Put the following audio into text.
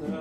the